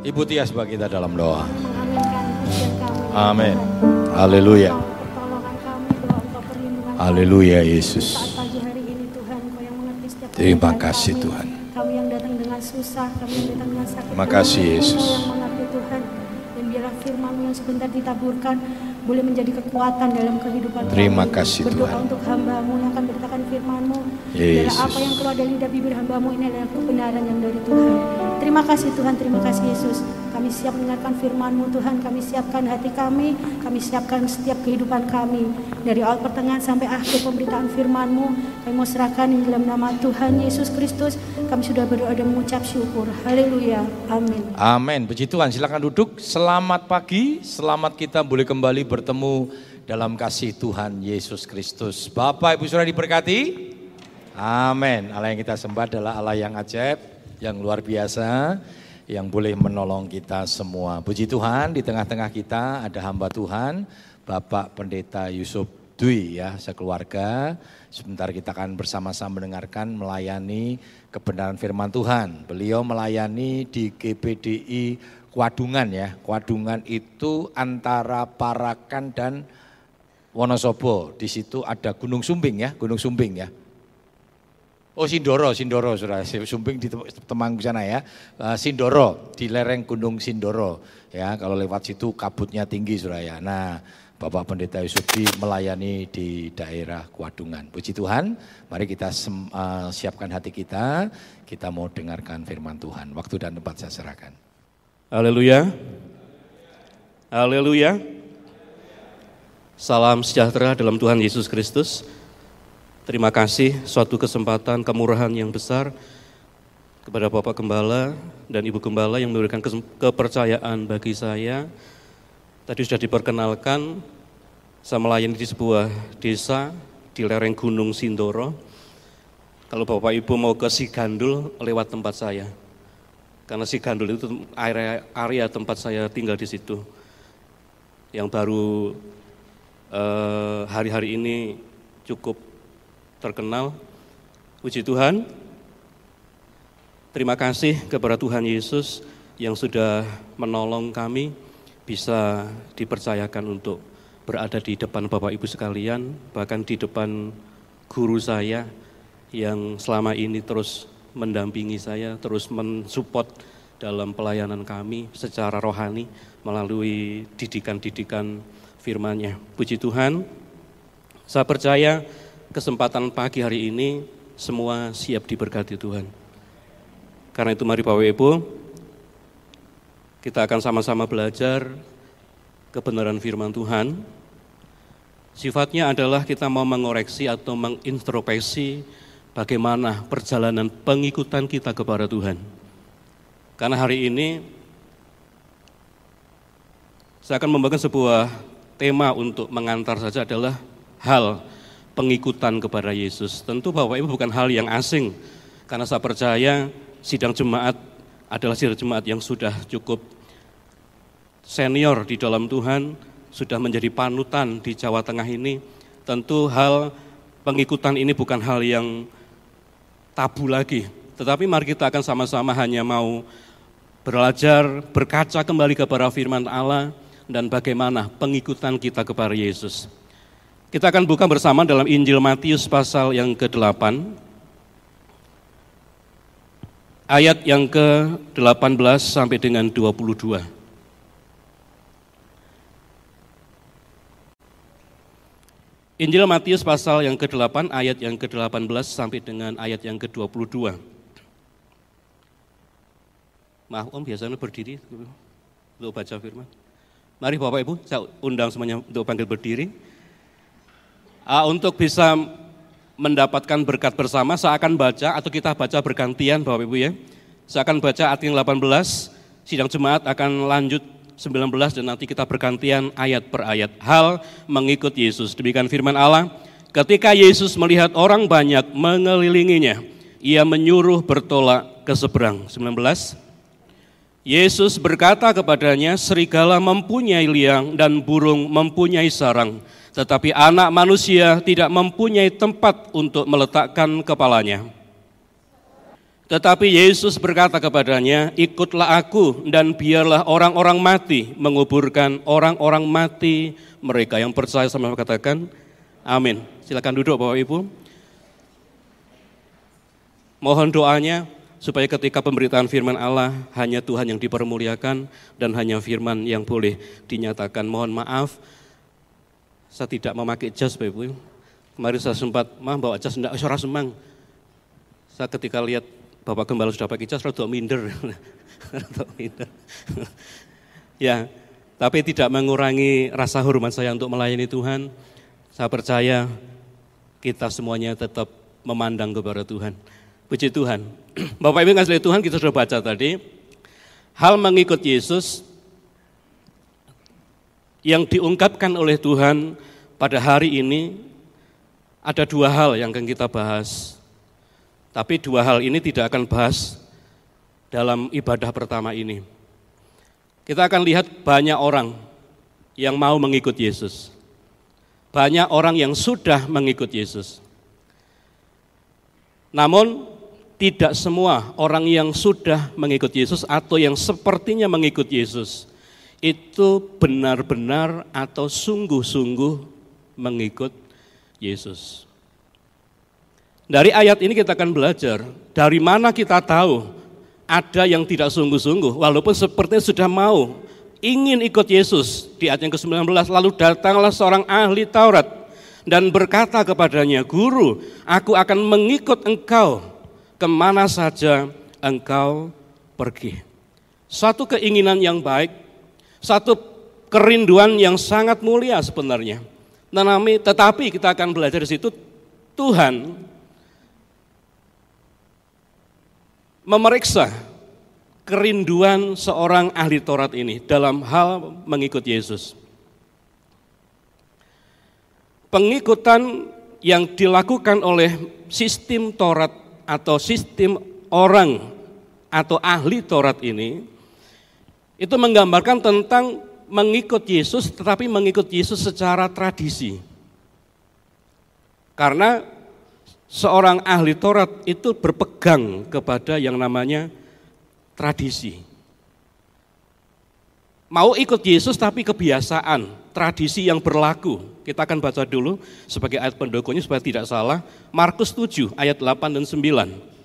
Ibu Tia sebagai kita dalam doa. Amin. Haleluya. Haleluya Yesus. Terima kasih. Tuhan. Kami yang datang dengan susah, kami yang datang dengan sakit. Terima kasih, Yesus. Dan biarlah firman yang sebentar ditaburkan boleh menjadi kekuatan dalam kehidupan Terima kami. kasih, Berdoa Tuhan. untuk hambamu yang akan beritakan firmanmu. Biarlah Yesus. apa yang keluar dari lidah bibir hambamu ini adalah kebenaran yang dari Tuhan. Terima kasih Tuhan, terima kasih Yesus. Kami siap mendengarkan firman-Mu Tuhan, kami siapkan hati kami, kami siapkan setiap kehidupan kami. Dari awal pertengahan sampai akhir pemberitaan firman-Mu, kami mau serahkan di dalam nama Tuhan Yesus Kristus. Kami sudah berdoa dan mengucap syukur. Haleluya. Amin. Amin. Puji Tuhan, silakan duduk. Selamat pagi, selamat kita boleh kembali bertemu dalam kasih Tuhan Yesus Kristus. Bapak Ibu Saudara diberkati. Amin. Allah yang kita sembah adalah Allah yang ajaib, yang luar biasa, yang boleh menolong kita semua. Puji Tuhan, di tengah-tengah kita ada hamba Tuhan, Bapak Pendeta Yusuf Dwi ya, sekeluarga. Sebentar kita akan bersama-sama mendengarkan melayani kebenaran firman Tuhan. Beliau melayani di GPDI Kwadungan ya. Kwadungan itu antara Parakan dan Wonosobo. Di situ ada Gunung Sumbing ya, Gunung Sumbing ya. Oh Sindoro, Sindoro saudara, Sumbing di Tem- Temanggung sana ya. Eh, Sindoro, di lereng Gunung Sindoro. Ya, kalau lewat situ kabutnya tinggi saudara ya. Nah, Bapak Pendeta Yusufi melayani di daerah Kuadungan. Puji Tuhan, mari kita eh, siapkan hati kita, kita mau dengarkan firman Tuhan. Waktu dan tempat saya serahkan. Haleluya. Haleluya. Salam sejahtera dalam Tuhan Yesus Kristus. Terima kasih suatu kesempatan kemurahan yang besar kepada Bapak Gembala dan Ibu Gembala yang memberikan kepercayaan bagi saya. Tadi sudah diperkenalkan, saya melayani di sebuah desa di lereng Gunung Sindoro. Kalau Bapak Ibu mau ke Sigandul lewat tempat saya. Karena si Gandul itu area, area tempat saya tinggal di situ. Yang baru eh, hari-hari ini cukup terkenal. Puji Tuhan. Terima kasih kepada Tuhan Yesus yang sudah menolong kami bisa dipercayakan untuk berada di depan Bapak Ibu sekalian, bahkan di depan guru saya yang selama ini terus mendampingi saya, terus mensupport dalam pelayanan kami secara rohani melalui didikan-didikan firman-Nya. Puji Tuhan, saya percaya kesempatan pagi hari ini semua siap diberkati Tuhan. Karena itu mari Bapak Ibu, kita akan sama-sama belajar kebenaran firman Tuhan. Sifatnya adalah kita mau mengoreksi atau mengintrospeksi bagaimana perjalanan pengikutan kita kepada Tuhan. Karena hari ini saya akan membagikan sebuah tema untuk mengantar saja adalah hal pengikutan kepada Yesus. Tentu Bapak Ibu bukan hal yang asing, karena saya percaya sidang jemaat adalah sidang jemaat yang sudah cukup senior di dalam Tuhan, sudah menjadi panutan di Jawa Tengah ini. Tentu hal pengikutan ini bukan hal yang tabu lagi, tetapi mari kita akan sama-sama hanya mau belajar, berkaca kembali kepada firman Allah, dan bagaimana pengikutan kita kepada Yesus. Kita akan buka bersama dalam Injil Matius pasal yang ke-8, ayat yang ke-18 sampai dengan 22. Injil Matius pasal yang ke-8 ayat yang ke-18 sampai dengan ayat yang ke-22. Maaf Om biasanya berdiri untuk baca firman. Mari Bapak Ibu, saya undang semuanya untuk panggil berdiri. Ah, untuk bisa mendapatkan berkat bersama, saya akan baca atau kita baca bergantian Bapak Ibu ya. Saya akan baca ayat yang 18, sidang jemaat akan lanjut 19 dan nanti kita bergantian ayat per ayat. Hal mengikut Yesus. Demikian firman Allah. Ketika Yesus melihat orang banyak mengelilinginya, ia menyuruh bertolak ke seberang. 19. Yesus berkata kepadanya, serigala mempunyai liang dan burung mempunyai sarang, tetapi anak manusia tidak mempunyai tempat untuk meletakkan kepalanya. Tetapi Yesus berkata kepadanya, "Ikutlah aku dan biarlah orang-orang mati menguburkan orang-orang mati mereka yang percaya sama katakan amin." Silakan duduk Bapak Ibu. Mohon doanya supaya ketika pemberitaan firman Allah hanya Tuhan yang dipermuliakan dan hanya firman yang boleh dinyatakan. Mohon maaf saya tidak memakai jas Bapak Ibu. Kemarin saya sempat, mah bawa jas, enggak, suara semang. Saya ketika lihat Bapak Gembala sudah pakai jas, rada minder. minder. ya, tapi tidak mengurangi rasa hormat saya untuk melayani Tuhan. Saya percaya kita semuanya tetap memandang kepada Tuhan. Puji Tuhan. Bapak Ibu ngasih Tuhan kita sudah baca tadi. Hal mengikut Yesus yang diungkapkan oleh Tuhan pada hari ini ada dua hal yang akan kita bahas. Tapi dua hal ini tidak akan bahas dalam ibadah pertama ini. Kita akan lihat banyak orang yang mau mengikut Yesus. Banyak orang yang sudah mengikut Yesus. Namun tidak semua orang yang sudah mengikut Yesus atau yang sepertinya mengikut Yesus itu benar-benar atau sungguh-sungguh mengikut Yesus. Dari ayat ini kita akan belajar dari mana kita tahu ada yang tidak sungguh-sungguh walaupun sepertinya sudah mau ingin ikut Yesus di ayat yang ke-19 lalu datanglah seorang ahli Taurat dan berkata kepadanya, Guru, aku akan mengikut engkau ke mana saja engkau pergi. Satu keinginan yang baik, satu kerinduan yang sangat mulia sebenarnya. Tetapi kita akan belajar di situ Tuhan memeriksa kerinduan seorang ahli Taurat ini dalam hal mengikut Yesus. Pengikutan yang dilakukan oleh sistem Taurat atau sistem orang atau ahli Taurat ini itu menggambarkan tentang mengikut Yesus tetapi mengikut Yesus secara tradisi. Karena seorang ahli Taurat itu berpegang kepada yang namanya tradisi. Mau ikut Yesus tapi kebiasaan, tradisi yang berlaku. Kita akan baca dulu sebagai ayat pendukungnya supaya tidak salah. Markus 7 ayat 8 dan 9.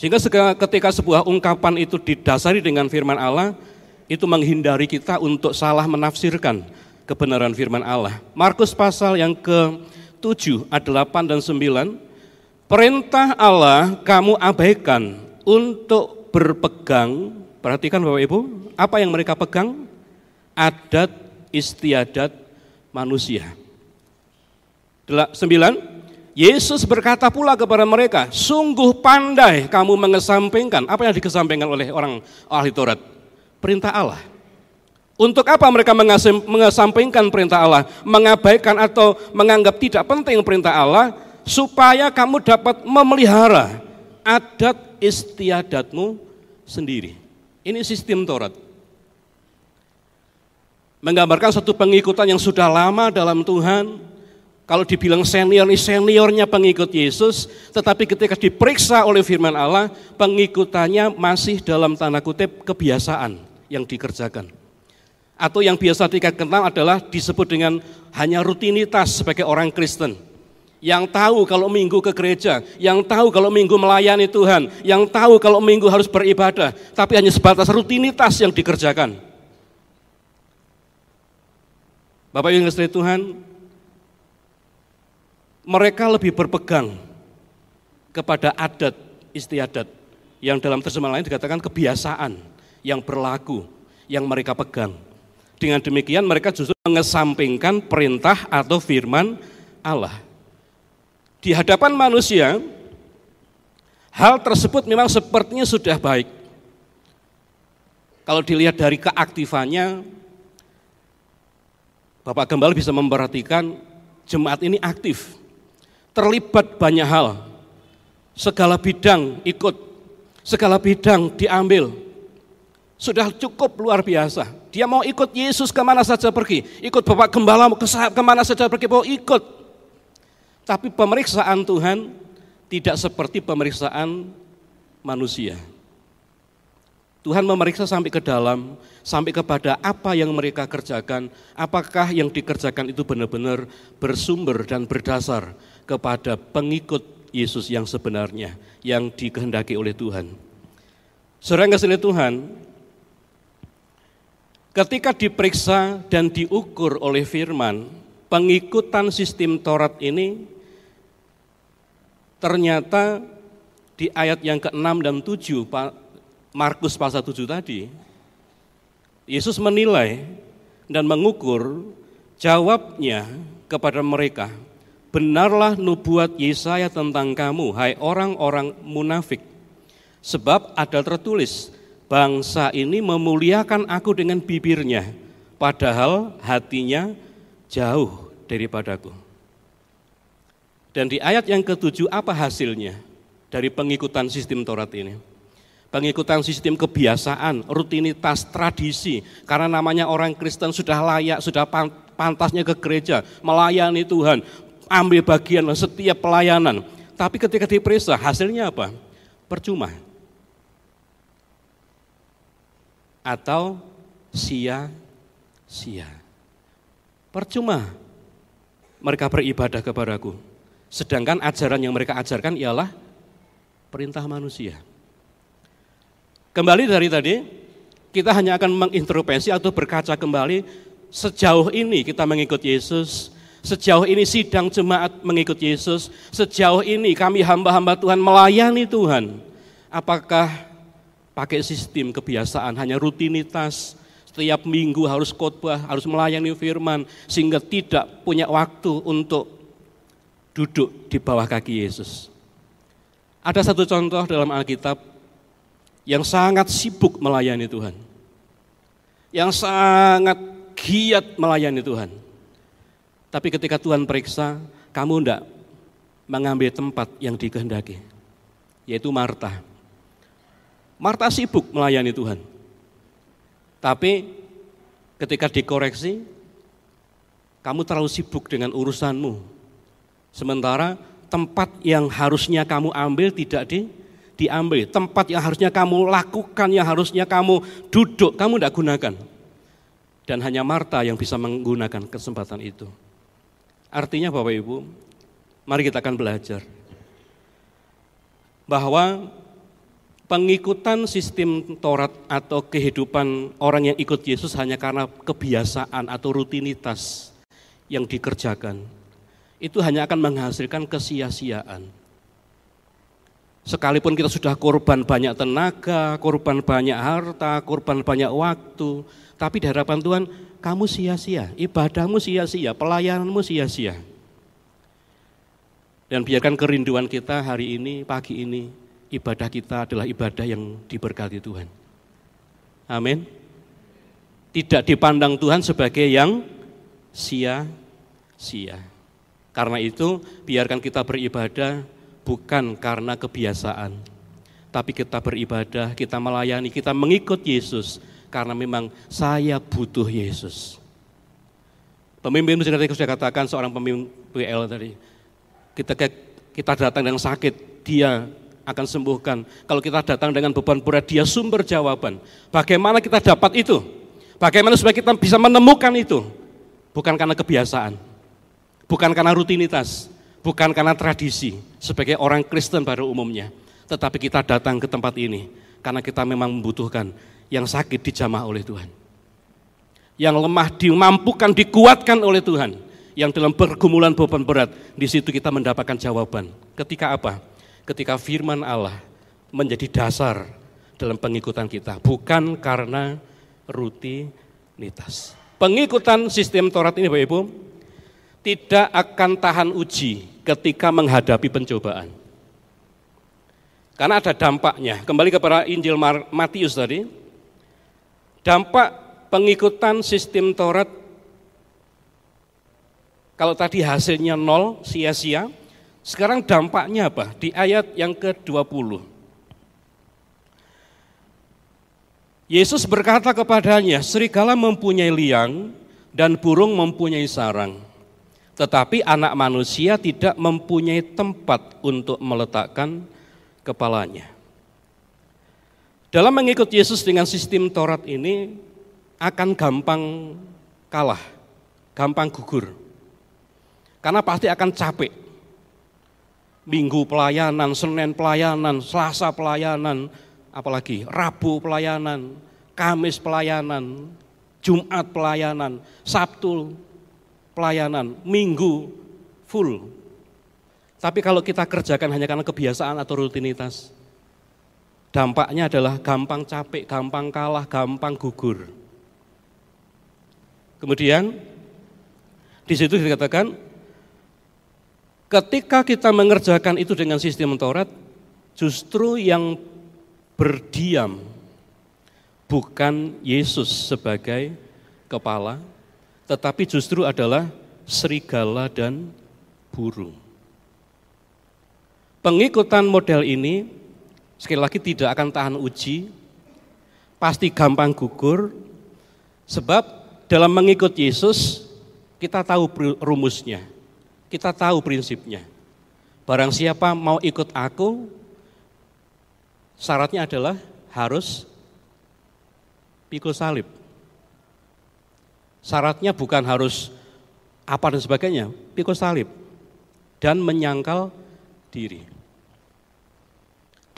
Sehingga ketika sebuah ungkapan itu didasari dengan firman Allah, itu menghindari kita untuk salah menafsirkan kebenaran firman Allah. Markus pasal yang ke-7 ayat 8 dan 9, perintah Allah kamu abaikan untuk berpegang, perhatikan Bapak Ibu, apa yang mereka pegang? Adat istiadat manusia. 9, Yesus berkata pula kepada mereka, sungguh pandai kamu mengesampingkan, apa yang dikesampingkan oleh orang ahli Taurat? perintah Allah. Untuk apa mereka mengesampingkan perintah Allah, mengabaikan atau menganggap tidak penting perintah Allah, supaya kamu dapat memelihara adat istiadatmu sendiri. Ini sistem Taurat. Menggambarkan satu pengikutan yang sudah lama dalam Tuhan, kalau dibilang senior ini seniornya pengikut Yesus, tetapi ketika diperiksa oleh firman Allah, pengikutannya masih dalam tanda kutip kebiasaan yang dikerjakan. Atau yang biasa kita kenal adalah disebut dengan hanya rutinitas sebagai orang Kristen. Yang tahu kalau minggu ke gereja, yang tahu kalau minggu melayani Tuhan, yang tahu kalau minggu harus beribadah, tapi hanya sebatas rutinitas yang dikerjakan. Bapak yang ngasih Tuhan, mereka lebih berpegang kepada adat istiadat yang dalam terjemahan lain dikatakan kebiasaan yang berlaku, yang mereka pegang. Dengan demikian mereka justru mengesampingkan perintah atau firman Allah. Di hadapan manusia, hal tersebut memang sepertinya sudah baik. Kalau dilihat dari keaktifannya, Bapak Gembala bisa memperhatikan jemaat ini aktif, terlibat banyak hal, segala bidang ikut, segala bidang diambil, Sudah cukup luar biasa. Dia mau ikut Yesus ke mana saja pergi. Ikut Bapak Gembala ke mana saja pergi, mau ikut. Tapi pemeriksaan Tuhan tidak seperti pemeriksaan manusia. Tuhan memeriksa sampai ke dalam, sampai kepada apa yang mereka kerjakan, apakah yang dikerjakan itu benar-benar bersumber dan berdasar kepada pengikut Yesus yang sebenarnya, yang dikehendaki oleh Tuhan. Saudara yang Tuhan, Ketika diperiksa dan diukur oleh firman, pengikutan sistem Taurat ini ternyata di ayat yang ke-6 dan 7, Markus pasal 7 tadi, Yesus menilai dan mengukur jawabnya kepada mereka, benarlah nubuat Yesaya tentang kamu, hai orang-orang munafik. Sebab ada tertulis, bangsa ini memuliakan aku dengan bibirnya, padahal hatinya jauh daripadaku. Dan di ayat yang ketujuh apa hasilnya dari pengikutan sistem Taurat ini? Pengikutan sistem kebiasaan, rutinitas, tradisi. Karena namanya orang Kristen sudah layak, sudah pantasnya ke gereja, melayani Tuhan, ambil bagian setiap pelayanan. Tapi ketika diperiksa hasilnya apa? Percuma atau sia-sia. Percuma mereka beribadah kepadaku. Sedangkan ajaran yang mereka ajarkan ialah perintah manusia. Kembali dari tadi, kita hanya akan mengintervensi atau berkaca kembali sejauh ini kita mengikut Yesus, sejauh ini sidang jemaat mengikut Yesus, sejauh ini kami hamba-hamba Tuhan melayani Tuhan. Apakah pakai sistem kebiasaan, hanya rutinitas, setiap minggu harus khotbah, harus melayani firman, sehingga tidak punya waktu untuk duduk di bawah kaki Yesus. Ada satu contoh dalam Alkitab yang sangat sibuk melayani Tuhan. Yang sangat giat melayani Tuhan. Tapi ketika Tuhan periksa, kamu tidak mengambil tempat yang dikehendaki. Yaitu Marta. Marta sibuk melayani Tuhan. Tapi ketika dikoreksi, kamu terlalu sibuk dengan urusanmu. Sementara tempat yang harusnya kamu ambil tidak di, diambil. Tempat yang harusnya kamu lakukan, yang harusnya kamu duduk, kamu tidak gunakan. Dan hanya Marta yang bisa menggunakan kesempatan itu. Artinya Bapak Ibu, mari kita akan belajar. Bahwa pengikutan sistem Taurat atau kehidupan orang yang ikut Yesus hanya karena kebiasaan atau rutinitas yang dikerjakan, itu hanya akan menghasilkan kesia-siaan. Sekalipun kita sudah korban banyak tenaga, korban banyak harta, korban banyak waktu, tapi di hadapan Tuhan kamu sia-sia, ibadahmu sia-sia, pelayananmu sia-sia. Dan biarkan kerinduan kita hari ini, pagi ini, ibadah kita adalah ibadah yang diberkati Tuhan. Amin. Tidak dipandang Tuhan sebagai yang sia-sia. Karena itu biarkan kita beribadah bukan karena kebiasaan. Tapi kita beribadah, kita melayani, kita mengikut Yesus. Karena memang saya butuh Yesus. Pemimpin tadi sudah katakan seorang pemimpin PL tadi. Kita kita datang dengan sakit, dia akan sembuhkan. Kalau kita datang dengan beban berat, dia sumber jawaban. Bagaimana kita dapat itu? Bagaimana supaya kita bisa menemukan itu? Bukan karena kebiasaan, bukan karena rutinitas, bukan karena tradisi sebagai orang Kristen pada umumnya. Tetapi kita datang ke tempat ini karena kita memang membutuhkan yang sakit dijamah oleh Tuhan. Yang lemah dimampukan, dikuatkan oleh Tuhan. Yang dalam pergumulan beban berat, di situ kita mendapatkan jawaban. Ketika apa? ketika firman Allah menjadi dasar dalam pengikutan kita, bukan karena rutinitas. Pengikutan sistem Taurat ini Bapak Ibu tidak akan tahan uji ketika menghadapi pencobaan. Karena ada dampaknya. Kembali kepada Injil Matius tadi. Dampak pengikutan sistem Taurat kalau tadi hasilnya nol, sia-sia, sekarang dampaknya apa? Di ayat yang ke-20. Yesus berkata kepadanya, serigala mempunyai liang dan burung mempunyai sarang. Tetapi anak manusia tidak mempunyai tempat untuk meletakkan kepalanya. Dalam mengikut Yesus dengan sistem Taurat ini akan gampang kalah, gampang gugur. Karena pasti akan capek. Minggu pelayanan, Senin pelayanan, Selasa pelayanan, apalagi Rabu pelayanan, Kamis pelayanan, Jumat pelayanan, Sabtu pelayanan, Minggu full. Tapi kalau kita kerjakan hanya karena kebiasaan atau rutinitas, Dampaknya adalah gampang capek, gampang kalah, gampang gugur. Kemudian di situ dikatakan ketika kita mengerjakan itu dengan sistem Taurat, justru yang berdiam bukan Yesus sebagai kepala, tetapi justru adalah serigala dan burung. Pengikutan model ini sekali lagi tidak akan tahan uji, pasti gampang gugur, sebab dalam mengikut Yesus kita tahu rumusnya, kita tahu prinsipnya. Barang siapa mau ikut aku, syaratnya adalah harus pikul salib. Syaratnya bukan harus apa dan sebagainya, pikul salib dan menyangkal diri.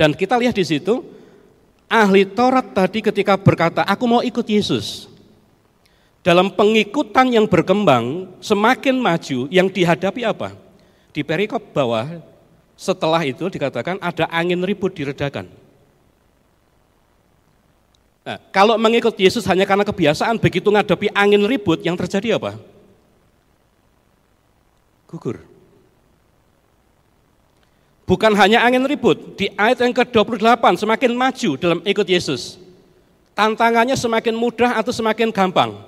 Dan kita lihat di situ, ahli Taurat tadi ketika berkata, aku mau ikut Yesus. Dalam pengikutan yang berkembang, semakin maju, yang dihadapi apa? Di perikop bawah, setelah itu dikatakan ada angin ribut diredakan. Nah, kalau mengikut Yesus hanya karena kebiasaan, begitu ngadepi angin ribut, yang terjadi apa? Gugur. Bukan hanya angin ribut, di ayat yang ke-28 semakin maju dalam ikut Yesus. Tantangannya semakin mudah atau semakin gampang?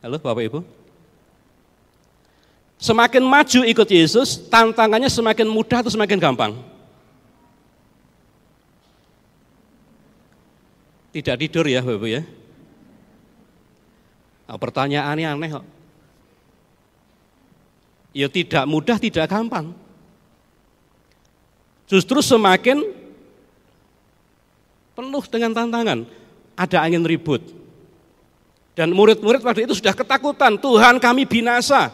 Halo Bapak Ibu? Semakin maju ikut Yesus, tantangannya semakin mudah atau semakin gampang? Tidak tidur ya Bapak Ibu ya? Nah, pertanyaannya aneh kok. Ya tidak mudah, tidak gampang. Justru semakin penuh dengan tantangan. Ada angin ribut. Dan murid-murid waktu itu sudah ketakutan, Tuhan kami binasa.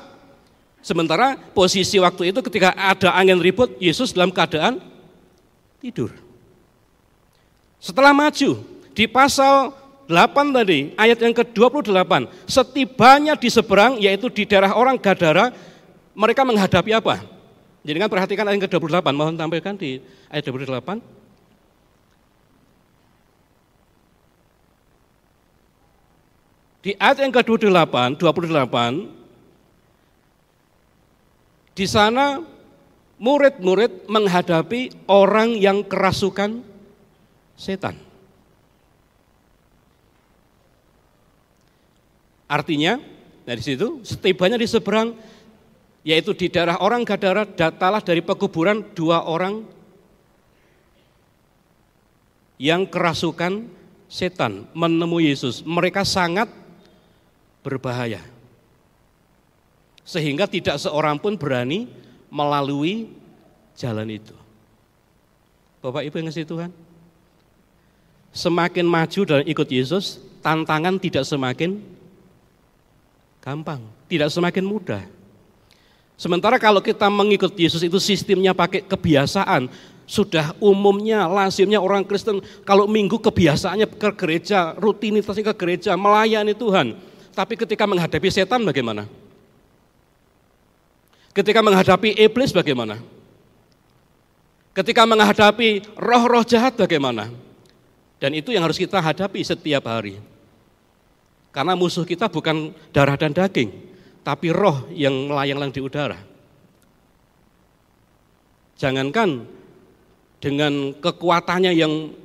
Sementara posisi waktu itu ketika ada angin ribut, Yesus dalam keadaan tidur. Setelah maju, di pasal 8 tadi, ayat yang ke-28, setibanya di seberang, yaitu di daerah orang Gadara, mereka menghadapi apa? Jadi kan perhatikan ayat ke-28, mohon tampilkan di ayat 28. Di ayat yang ke-28, 28, di sana murid-murid menghadapi orang yang kerasukan setan. Artinya, dari situ setibanya di seberang yaitu di daerah orang Gadara datalah dari pekuburan dua orang yang kerasukan setan menemui Yesus. Mereka sangat berbahaya. Sehingga tidak seorang pun berani melalui jalan itu. Bapak Ibu yang ngasih Tuhan. Semakin maju dalam ikut Yesus, tantangan tidak semakin gampang, tidak semakin mudah. Sementara kalau kita mengikut Yesus itu sistemnya pakai kebiasaan, sudah umumnya, lazimnya orang Kristen kalau minggu kebiasaannya ke gereja, rutinitasnya ke gereja, melayani Tuhan. Tapi ketika menghadapi setan bagaimana? Ketika menghadapi iblis bagaimana? Ketika menghadapi roh-roh jahat bagaimana? Dan itu yang harus kita hadapi setiap hari. Karena musuh kita bukan darah dan daging, tapi roh yang melayang-layang di udara. Jangankan dengan kekuatannya yang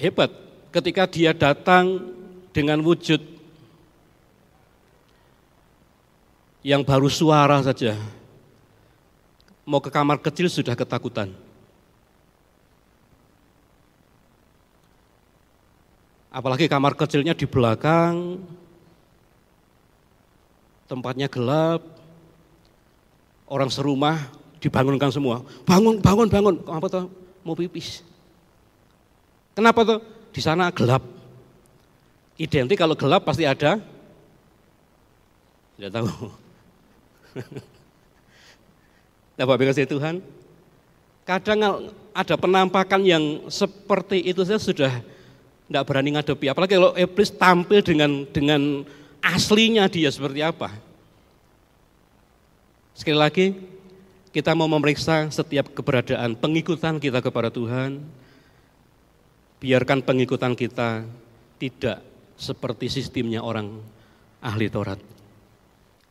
hebat, ketika dia datang dengan wujud yang baru suara saja, mau ke kamar kecil sudah ketakutan. Apalagi kamar kecilnya di belakang, tempatnya gelap, orang serumah dibangunkan semua. Bangun, bangun, bangun. Apa tuh? Mau pipis. Kenapa tuh? Di sana gelap. Identik kalau gelap pasti ada. Tidak tahu. Nah, Bapak kasih Tuhan, kadang ada penampakan yang seperti itu saya sudah tidak berani ngadepi. Apalagi kalau iblis tampil dengan dengan aslinya dia seperti apa. Sekali lagi, kita mau memeriksa setiap keberadaan pengikutan kita kepada Tuhan. Biarkan pengikutan kita tidak seperti sistemnya orang ahli Taurat.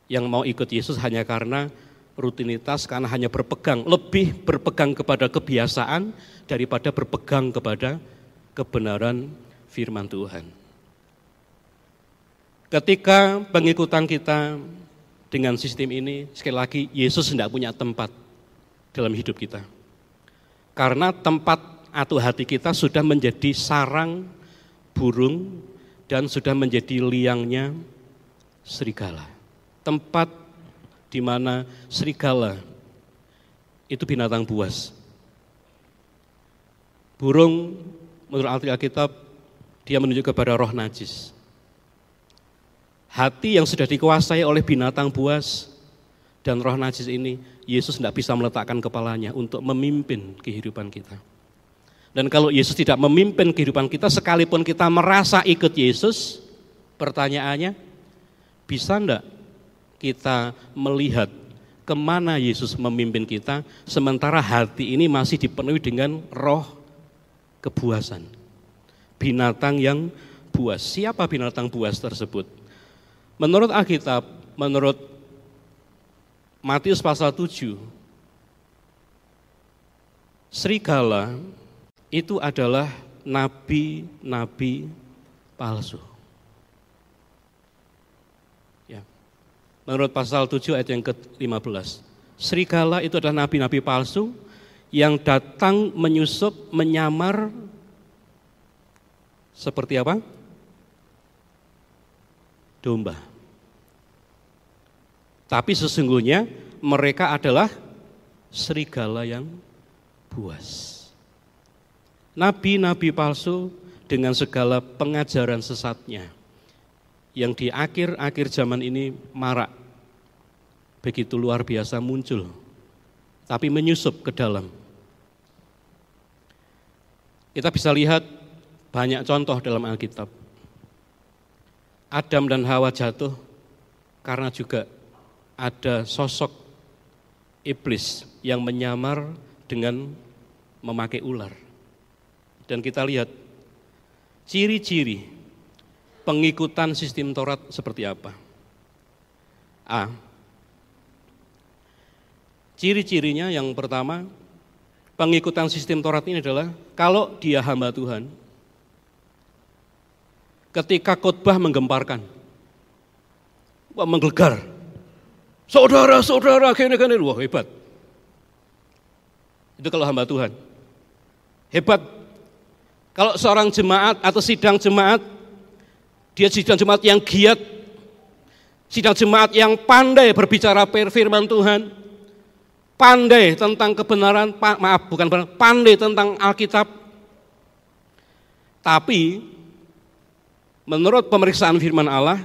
Yang mau ikut Yesus hanya karena rutinitas, karena hanya berpegang, lebih berpegang kepada kebiasaan daripada berpegang kepada kebenaran firman Tuhan. Ketika pengikutan kita dengan sistem ini, sekali lagi Yesus tidak punya tempat dalam hidup kita. Karena tempat atau hati kita sudah menjadi sarang burung dan sudah menjadi liangnya serigala. Tempat di mana serigala itu binatang buas. Burung menurut Alkitab dia menunjuk kepada roh najis. Hati yang sudah dikuasai oleh binatang buas dan roh najis ini, Yesus tidak bisa meletakkan kepalanya untuk memimpin kehidupan kita. Dan kalau Yesus tidak memimpin kehidupan kita, sekalipun kita merasa ikut Yesus, pertanyaannya, bisa enggak kita melihat ke mana Yesus memimpin kita, sementara hati ini masih dipenuhi dengan roh kebuasan binatang yang buas. Siapa binatang buas tersebut? Menurut Alkitab, menurut Matius pasal 7, serigala itu adalah nabi-nabi palsu. Ya. Menurut pasal 7 ayat yang ke-15. Serigala itu adalah nabi-nabi palsu yang datang menyusup, menyamar seperti apa? Domba. Tapi sesungguhnya mereka adalah serigala yang buas. Nabi-nabi palsu dengan segala pengajaran sesatnya yang di akhir-akhir zaman ini marak begitu luar biasa muncul tapi menyusup ke dalam kita bisa lihat banyak contoh dalam Alkitab. Adam dan Hawa jatuh karena juga ada sosok iblis yang menyamar dengan memakai ular. Dan kita lihat ciri-ciri pengikutan sistem Taurat seperti apa. A. Ciri-cirinya yang pertama, pengikutan sistem Taurat ini adalah kalau dia hamba Tuhan, ketika khotbah menggemparkan. Wah, menggelegar. Saudara, saudara, gini, gini. Wah, hebat. Itu kalau hamba Tuhan. Hebat. Kalau seorang jemaat atau sidang jemaat, dia sidang jemaat yang giat, sidang jemaat yang pandai berbicara firman Tuhan, pandai tentang kebenaran, maaf bukan pandai tentang Alkitab, tapi menurut pemeriksaan firman Allah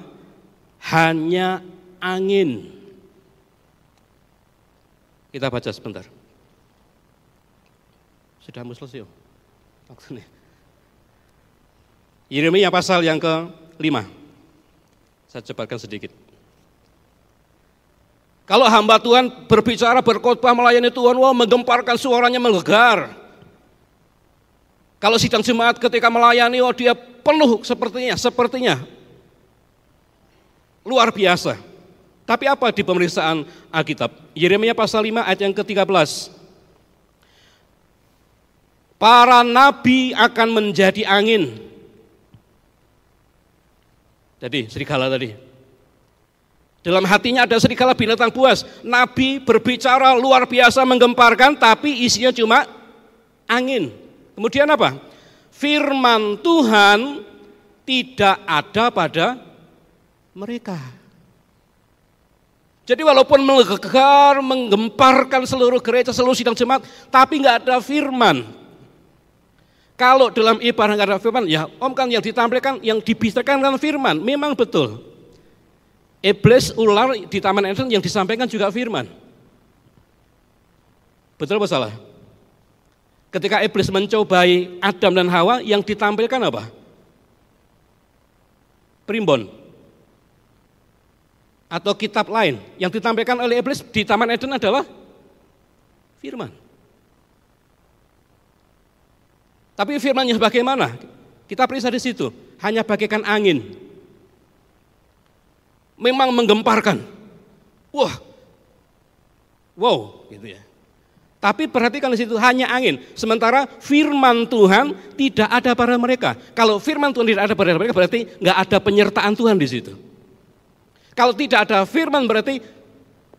hanya angin. Kita baca sebentar. Sudah selesai. Maksudnya. Yeremia pasal yang ke-5. Saya cepat sedikit. Kalau hamba Tuhan berbicara, berkhotbah, melayani Tuhan, wah menggemparkan suaranya melegar. Kalau sidang jemaat ketika melayani, oh dia penuh sepertinya, sepertinya. Luar biasa. Tapi apa di pemeriksaan Alkitab? Yeremia pasal 5 ayat yang ke-13. Para nabi akan menjadi angin. Jadi serigala tadi. Dalam hatinya ada serigala binatang buas. Nabi berbicara luar biasa menggemparkan tapi isinya cuma angin. Kemudian apa? firman Tuhan tidak ada pada mereka. Jadi walaupun menggegar, menggemparkan seluruh gereja, seluruh sidang jemaat, tapi nggak ada firman. Kalau dalam ibadah nggak ada firman, ya om kan yang ditampilkan, yang dibisarkan kan firman, memang betul. Iblis ular di Taman Eden yang disampaikan juga firman. Betul apa salah? Ketika iblis mencobai Adam dan Hawa, yang ditampilkan apa? Primbon. Atau kitab lain. Yang ditampilkan oleh iblis di Taman Eden adalah firman. Tapi firmannya bagaimana? Kita periksa di situ. Hanya bagaikan angin. Memang menggemparkan. Wah, wow, gitu ya. Tapi perhatikan di situ hanya angin. Sementara firman Tuhan tidak ada pada mereka. Kalau firman Tuhan tidak ada pada mereka berarti nggak ada penyertaan Tuhan di situ. Kalau tidak ada firman berarti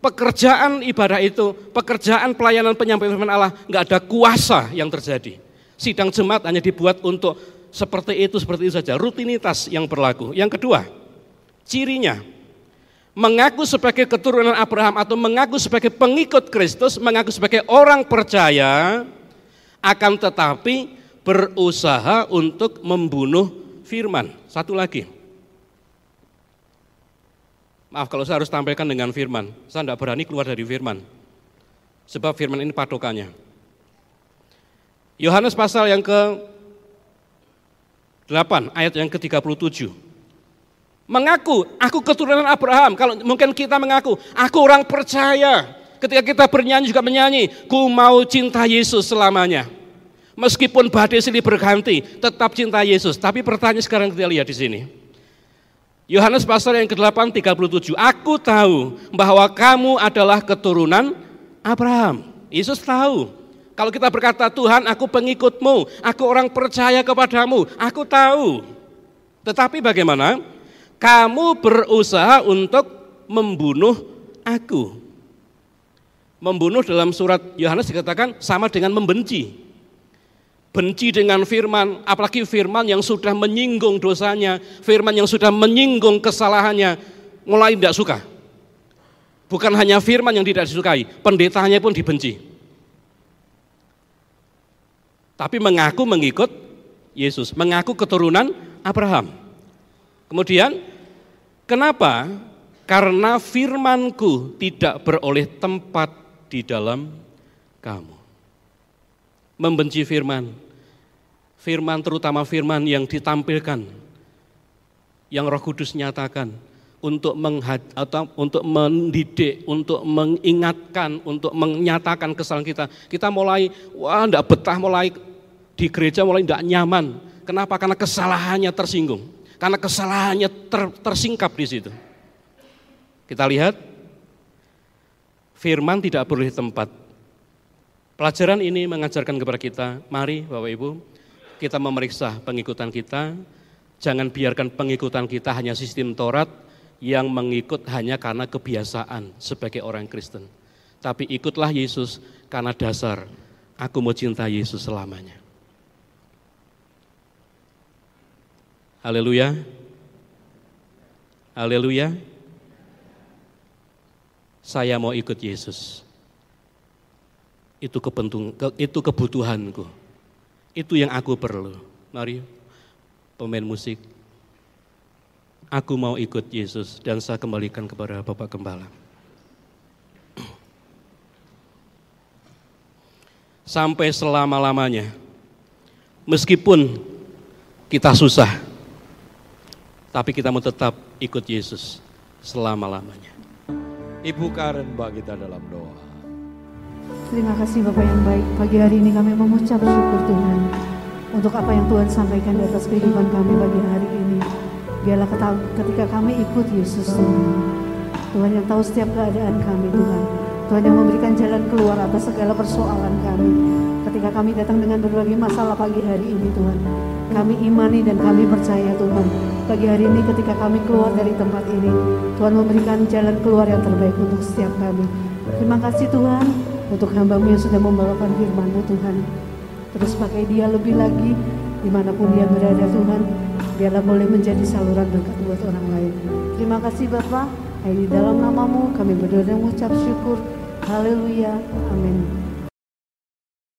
pekerjaan ibadah itu, pekerjaan pelayanan penyampaian firman Allah nggak ada kuasa yang terjadi. Sidang jemaat hanya dibuat untuk seperti itu, seperti itu saja, rutinitas yang berlaku. Yang kedua, cirinya mengaku sebagai keturunan Abraham atau mengaku sebagai pengikut Kristus, mengaku sebagai orang percaya, akan tetapi berusaha untuk membunuh firman. Satu lagi. Maaf kalau saya harus tampilkan dengan firman. Saya tidak berani keluar dari firman. Sebab firman ini patokannya. Yohanes pasal yang ke 8 ayat yang ke-37 mengaku aku keturunan Abraham. Kalau mungkin kita mengaku aku orang percaya. Ketika kita bernyanyi juga menyanyi, ku mau cinta Yesus selamanya. Meskipun badai silih berganti, tetap cinta Yesus. Tapi pertanyaan sekarang kita lihat di sini. Yohanes pasal yang ke-8 37. Aku tahu bahwa kamu adalah keturunan Abraham. Yesus tahu. Kalau kita berkata Tuhan, aku pengikutmu, aku orang percaya kepadamu, aku tahu. Tetapi bagaimana? kamu berusaha untuk membunuh aku. Membunuh dalam surat Yohanes dikatakan sama dengan membenci. Benci dengan firman, apalagi firman yang sudah menyinggung dosanya, firman yang sudah menyinggung kesalahannya, mulai tidak suka. Bukan hanya firman yang tidak disukai, pendetanya pun dibenci. Tapi mengaku mengikut Yesus, mengaku keturunan Abraham. Kemudian kenapa? Karena firmanku tidak beroleh tempat di dalam kamu. Membenci firman. Firman terutama firman yang ditampilkan. Yang Roh Kudus nyatakan untuk menghad, atau untuk mendidik, untuk mengingatkan, untuk menyatakan kesalahan kita. Kita mulai wah enggak betah mulai di gereja mulai enggak nyaman. Kenapa? Karena kesalahannya tersinggung. Karena kesalahannya ter, tersingkap di situ. Kita lihat, firman tidak boleh tempat. Pelajaran ini mengajarkan kepada kita, mari Bapak Ibu, kita memeriksa pengikutan kita, jangan biarkan pengikutan kita hanya sistem Taurat yang mengikut hanya karena kebiasaan sebagai orang Kristen. Tapi ikutlah Yesus karena dasar, aku mau cinta Yesus selamanya. Haleluya. Haleluya. Saya mau ikut Yesus. Itu itu kebutuhanku. Itu yang aku perlu. Mari pemain musik. Aku mau ikut Yesus dan saya kembalikan kepada Bapak Gembala. Sampai selama-lamanya. Meskipun kita susah, tapi kita mau tetap ikut Yesus selama-lamanya. Ibu Karen bagi kita dalam doa. Terima kasih Bapak yang baik. Pagi hari ini kami mengucap syukur Tuhan untuk apa yang Tuhan sampaikan di atas kehidupan kami bagi hari ini. Biarlah ketika kami ikut Yesus Tuhan. Tuhan yang tahu setiap keadaan kami Tuhan. Tuhan yang memberikan jalan keluar atas segala persoalan kami. Ketika kami datang dengan berbagai masalah pagi hari ini Tuhan. Kami imani dan kami percaya Tuhan pagi hari ini ketika kami keluar dari tempat ini. Tuhan memberikan jalan keluar yang terbaik untuk setiap kami. Terima kasih Tuhan untuk hambamu yang sudah membawakan firman-Mu Tuhan. Terus pakai dia lebih lagi di mana pun dia berada Tuhan. biarlah boleh menjadi saluran berkat buat orang lain. Terima kasih Bapak, di dalam namamu kami berdoa dan mengucap syukur. Haleluya, amin.